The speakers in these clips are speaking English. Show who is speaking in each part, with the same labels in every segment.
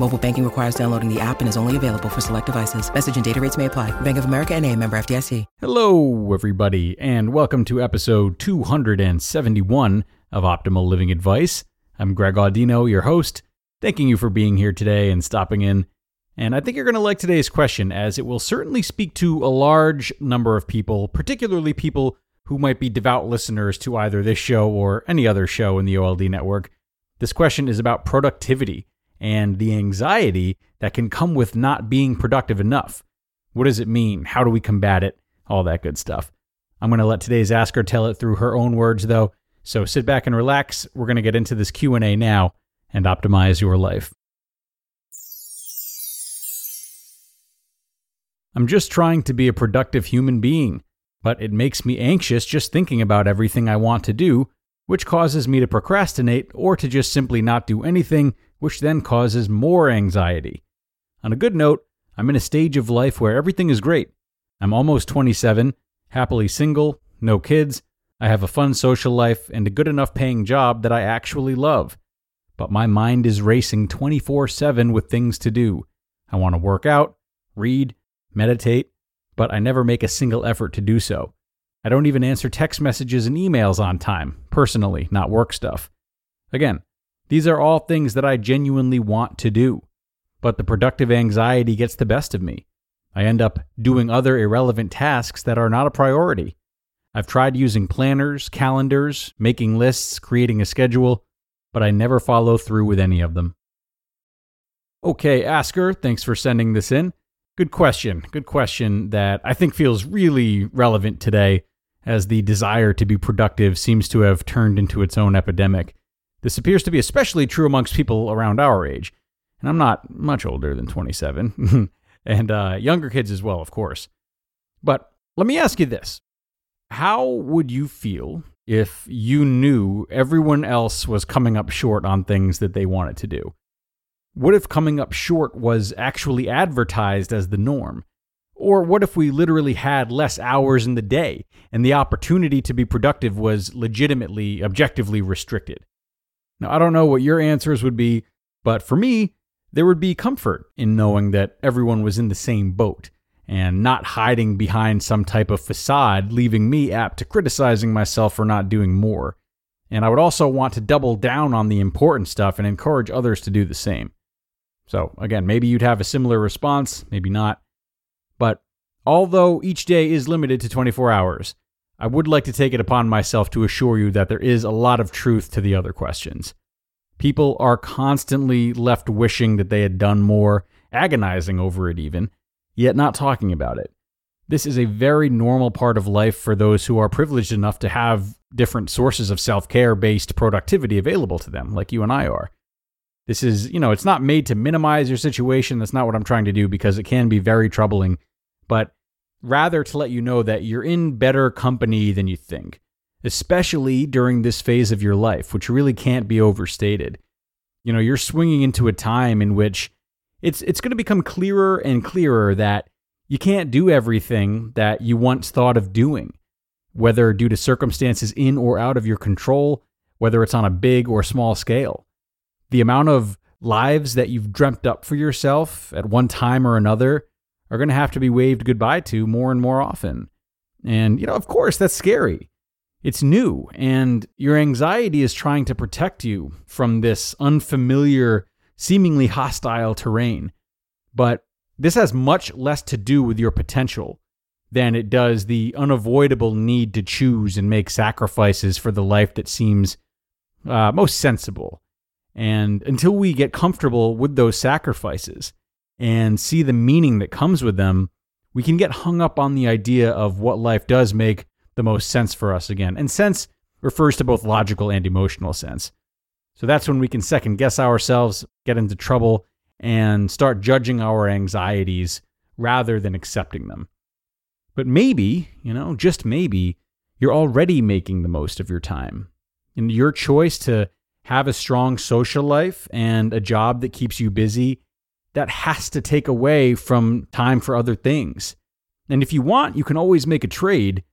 Speaker 1: Mobile banking requires downloading the app and is only available for select devices. Message and data rates may apply. Bank of America and a member FDIC.
Speaker 2: Hello, everybody, and welcome to episode 271 of Optimal Living Advice. I'm Greg Audino, your host. Thanking you for being here today and stopping in. And I think you're going to like today's question, as it will certainly speak to a large number of people, particularly people who might be devout listeners to either this show or any other show in the OLD network. This question is about productivity and the anxiety that can come with not being productive enough. What does it mean? How do we combat it? All that good stuff. I'm going to let today's asker tell it through her own words though. So sit back and relax. We're going to get into this Q&A now and optimize your life. I'm just trying to be a productive human being, but it makes me anxious just thinking about everything I want to do, which causes me to procrastinate or to just simply not do anything, which then causes more anxiety. On a good note, I'm in a stage of life where everything is great. I'm almost 27, happily single, no kids, I have a fun social life and a good enough paying job that I actually love but my mind is racing 24 7 with things to do. I want to work out, read, meditate, but I never make a single effort to do so. I don't even answer text messages and emails on time, personally, not work stuff. Again, these are all things that I genuinely want to do, but the productive anxiety gets the best of me. I end up doing other irrelevant tasks that are not a priority. I've tried using planners, calendars, making lists, creating a schedule, but I never follow through with any of them. Okay, Asker, thanks for sending this in. Good question. Good question that I think feels really relevant today as the desire to be productive seems to have turned into its own epidemic. This appears to be especially true amongst people around our age. And I'm not much older than 27, and uh, younger kids as well, of course. But let me ask you this How would you feel if you knew everyone else was coming up short on things that they wanted to do? What if coming up short was actually advertised as the norm? Or what if we literally had less hours in the day and the opportunity to be productive was legitimately, objectively restricted? Now, I don't know what your answers would be, but for me, there would be comfort in knowing that everyone was in the same boat and not hiding behind some type of facade, leaving me apt to criticizing myself for not doing more. And I would also want to double down on the important stuff and encourage others to do the same. So, again, maybe you'd have a similar response, maybe not. But although each day is limited to 24 hours, I would like to take it upon myself to assure you that there is a lot of truth to the other questions. People are constantly left wishing that they had done more, agonizing over it even, yet not talking about it. This is a very normal part of life for those who are privileged enough to have different sources of self care based productivity available to them, like you and I are. This is, you know, it's not made to minimize your situation. That's not what I'm trying to do because it can be very troubling, but rather to let you know that you're in better company than you think, especially during this phase of your life, which really can't be overstated. You know, you're swinging into a time in which it's it's going to become clearer and clearer that you can't do everything that you once thought of doing, whether due to circumstances in or out of your control, whether it's on a big or small scale. The amount of lives that you've dreamt up for yourself at one time or another are going to have to be waved goodbye to more and more often. And, you know, of course, that's scary. It's new, and your anxiety is trying to protect you from this unfamiliar seemingly hostile terrain. But this has much less to do with your potential than it does the unavoidable need to choose and make sacrifices for the life that seems uh, most sensible. And until we get comfortable with those sacrifices and see the meaning that comes with them, we can get hung up on the idea of what life does make the most sense for us again. And sense refers to both logical and emotional sense. So that's when we can second guess ourselves, get into trouble, and start judging our anxieties rather than accepting them. But maybe, you know, just maybe, you're already making the most of your time. And your choice to have a strong social life and a job that keeps you busy, that has to take away from time for other things. And if you want, you can always make a trade.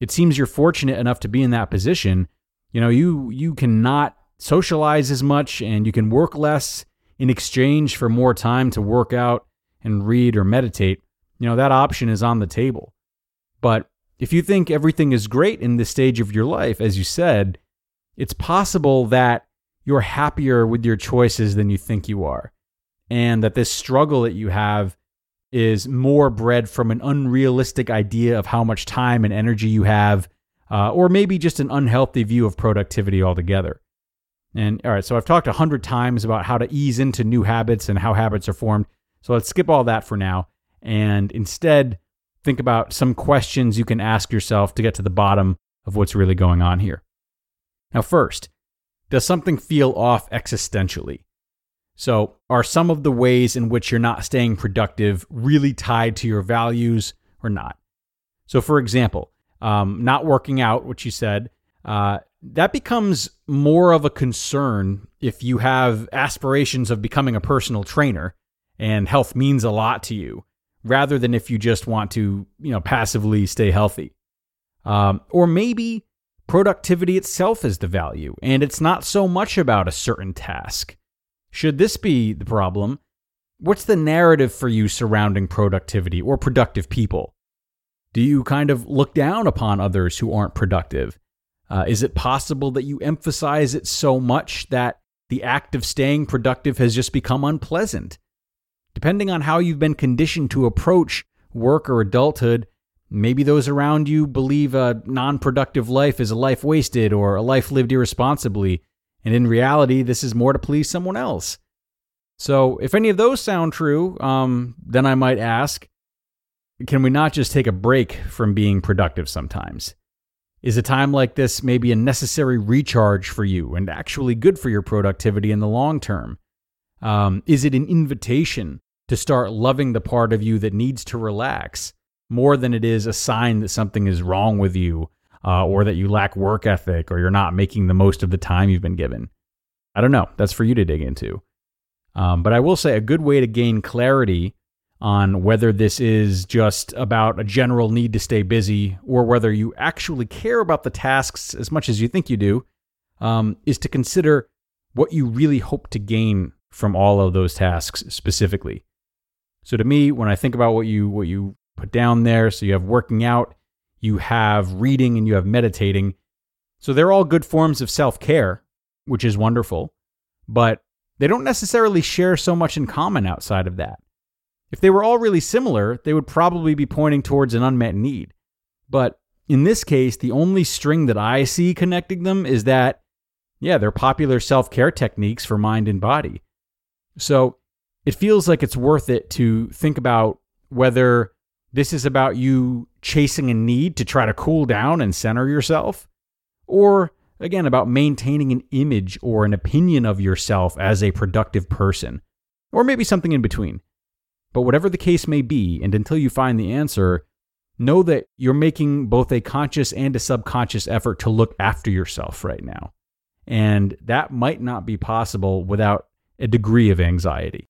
Speaker 2: It seems you're fortunate enough to be in that position. You know, you you cannot socialize as much and you can work less in exchange for more time to work out and read or meditate. You know, that option is on the table. But if you think everything is great in this stage of your life, as you said, it's possible that you're happier with your choices than you think you are. And that this struggle that you have is more bred from an unrealistic idea of how much time and energy you have, uh, or maybe just an unhealthy view of productivity altogether. And all right, so I've talked a hundred times about how to ease into new habits and how habits are formed. So let's skip all that for now and instead think about some questions you can ask yourself to get to the bottom of what's really going on here. Now, first, does something feel off existentially? So, are some of the ways in which you're not staying productive really tied to your values or not? So, for example, um, not working out, which you said, uh, that becomes more of a concern if you have aspirations of becoming a personal trainer and health means a lot to you, rather than if you just want to, you know, passively stay healthy. Um, or maybe Productivity itself is the value, and it's not so much about a certain task. Should this be the problem, what's the narrative for you surrounding productivity or productive people? Do you kind of look down upon others who aren't productive? Uh, is it possible that you emphasize it so much that the act of staying productive has just become unpleasant? Depending on how you've been conditioned to approach work or adulthood, Maybe those around you believe a non productive life is a life wasted or a life lived irresponsibly, and in reality, this is more to please someone else. So, if any of those sound true, um, then I might ask can we not just take a break from being productive sometimes? Is a time like this maybe a necessary recharge for you and actually good for your productivity in the long term? Um, is it an invitation to start loving the part of you that needs to relax? more than it is a sign that something is wrong with you uh, or that you lack work ethic or you're not making the most of the time you've been given. I don't know. That's for you to dig into. Um, but I will say a good way to gain clarity on whether this is just about a general need to stay busy or whether you actually care about the tasks as much as you think you do um, is to consider what you really hope to gain from all of those tasks specifically. So to me, when I think about what you what you put down there. So you have working out, you have reading, and you have meditating. So they're all good forms of self care, which is wonderful, but they don't necessarily share so much in common outside of that. If they were all really similar, they would probably be pointing towards an unmet need. But in this case, the only string that I see connecting them is that, yeah, they're popular self care techniques for mind and body. So it feels like it's worth it to think about whether this is about you chasing a need to try to cool down and center yourself, or again, about maintaining an image or an opinion of yourself as a productive person, or maybe something in between. But whatever the case may be, and until you find the answer, know that you're making both a conscious and a subconscious effort to look after yourself right now. And that might not be possible without a degree of anxiety.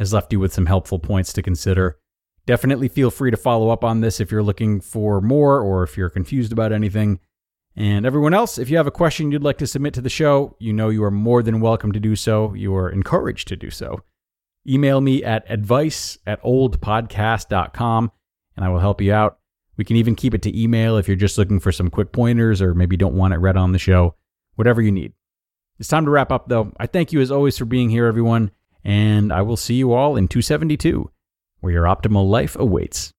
Speaker 2: has left you with some helpful points to consider. Definitely feel free to follow up on this if you're looking for more or if you're confused about anything. And everyone else, if you have a question you'd like to submit to the show, you know you are more than welcome to do so. You are encouraged to do so. Email me at advice at oldpodcast.com and I will help you out. We can even keep it to email if you're just looking for some quick pointers or maybe don't want it read on the show. Whatever you need. It's time to wrap up, though. I thank you as always for being here, everyone, and I will see you all in 272, where your optimal life awaits.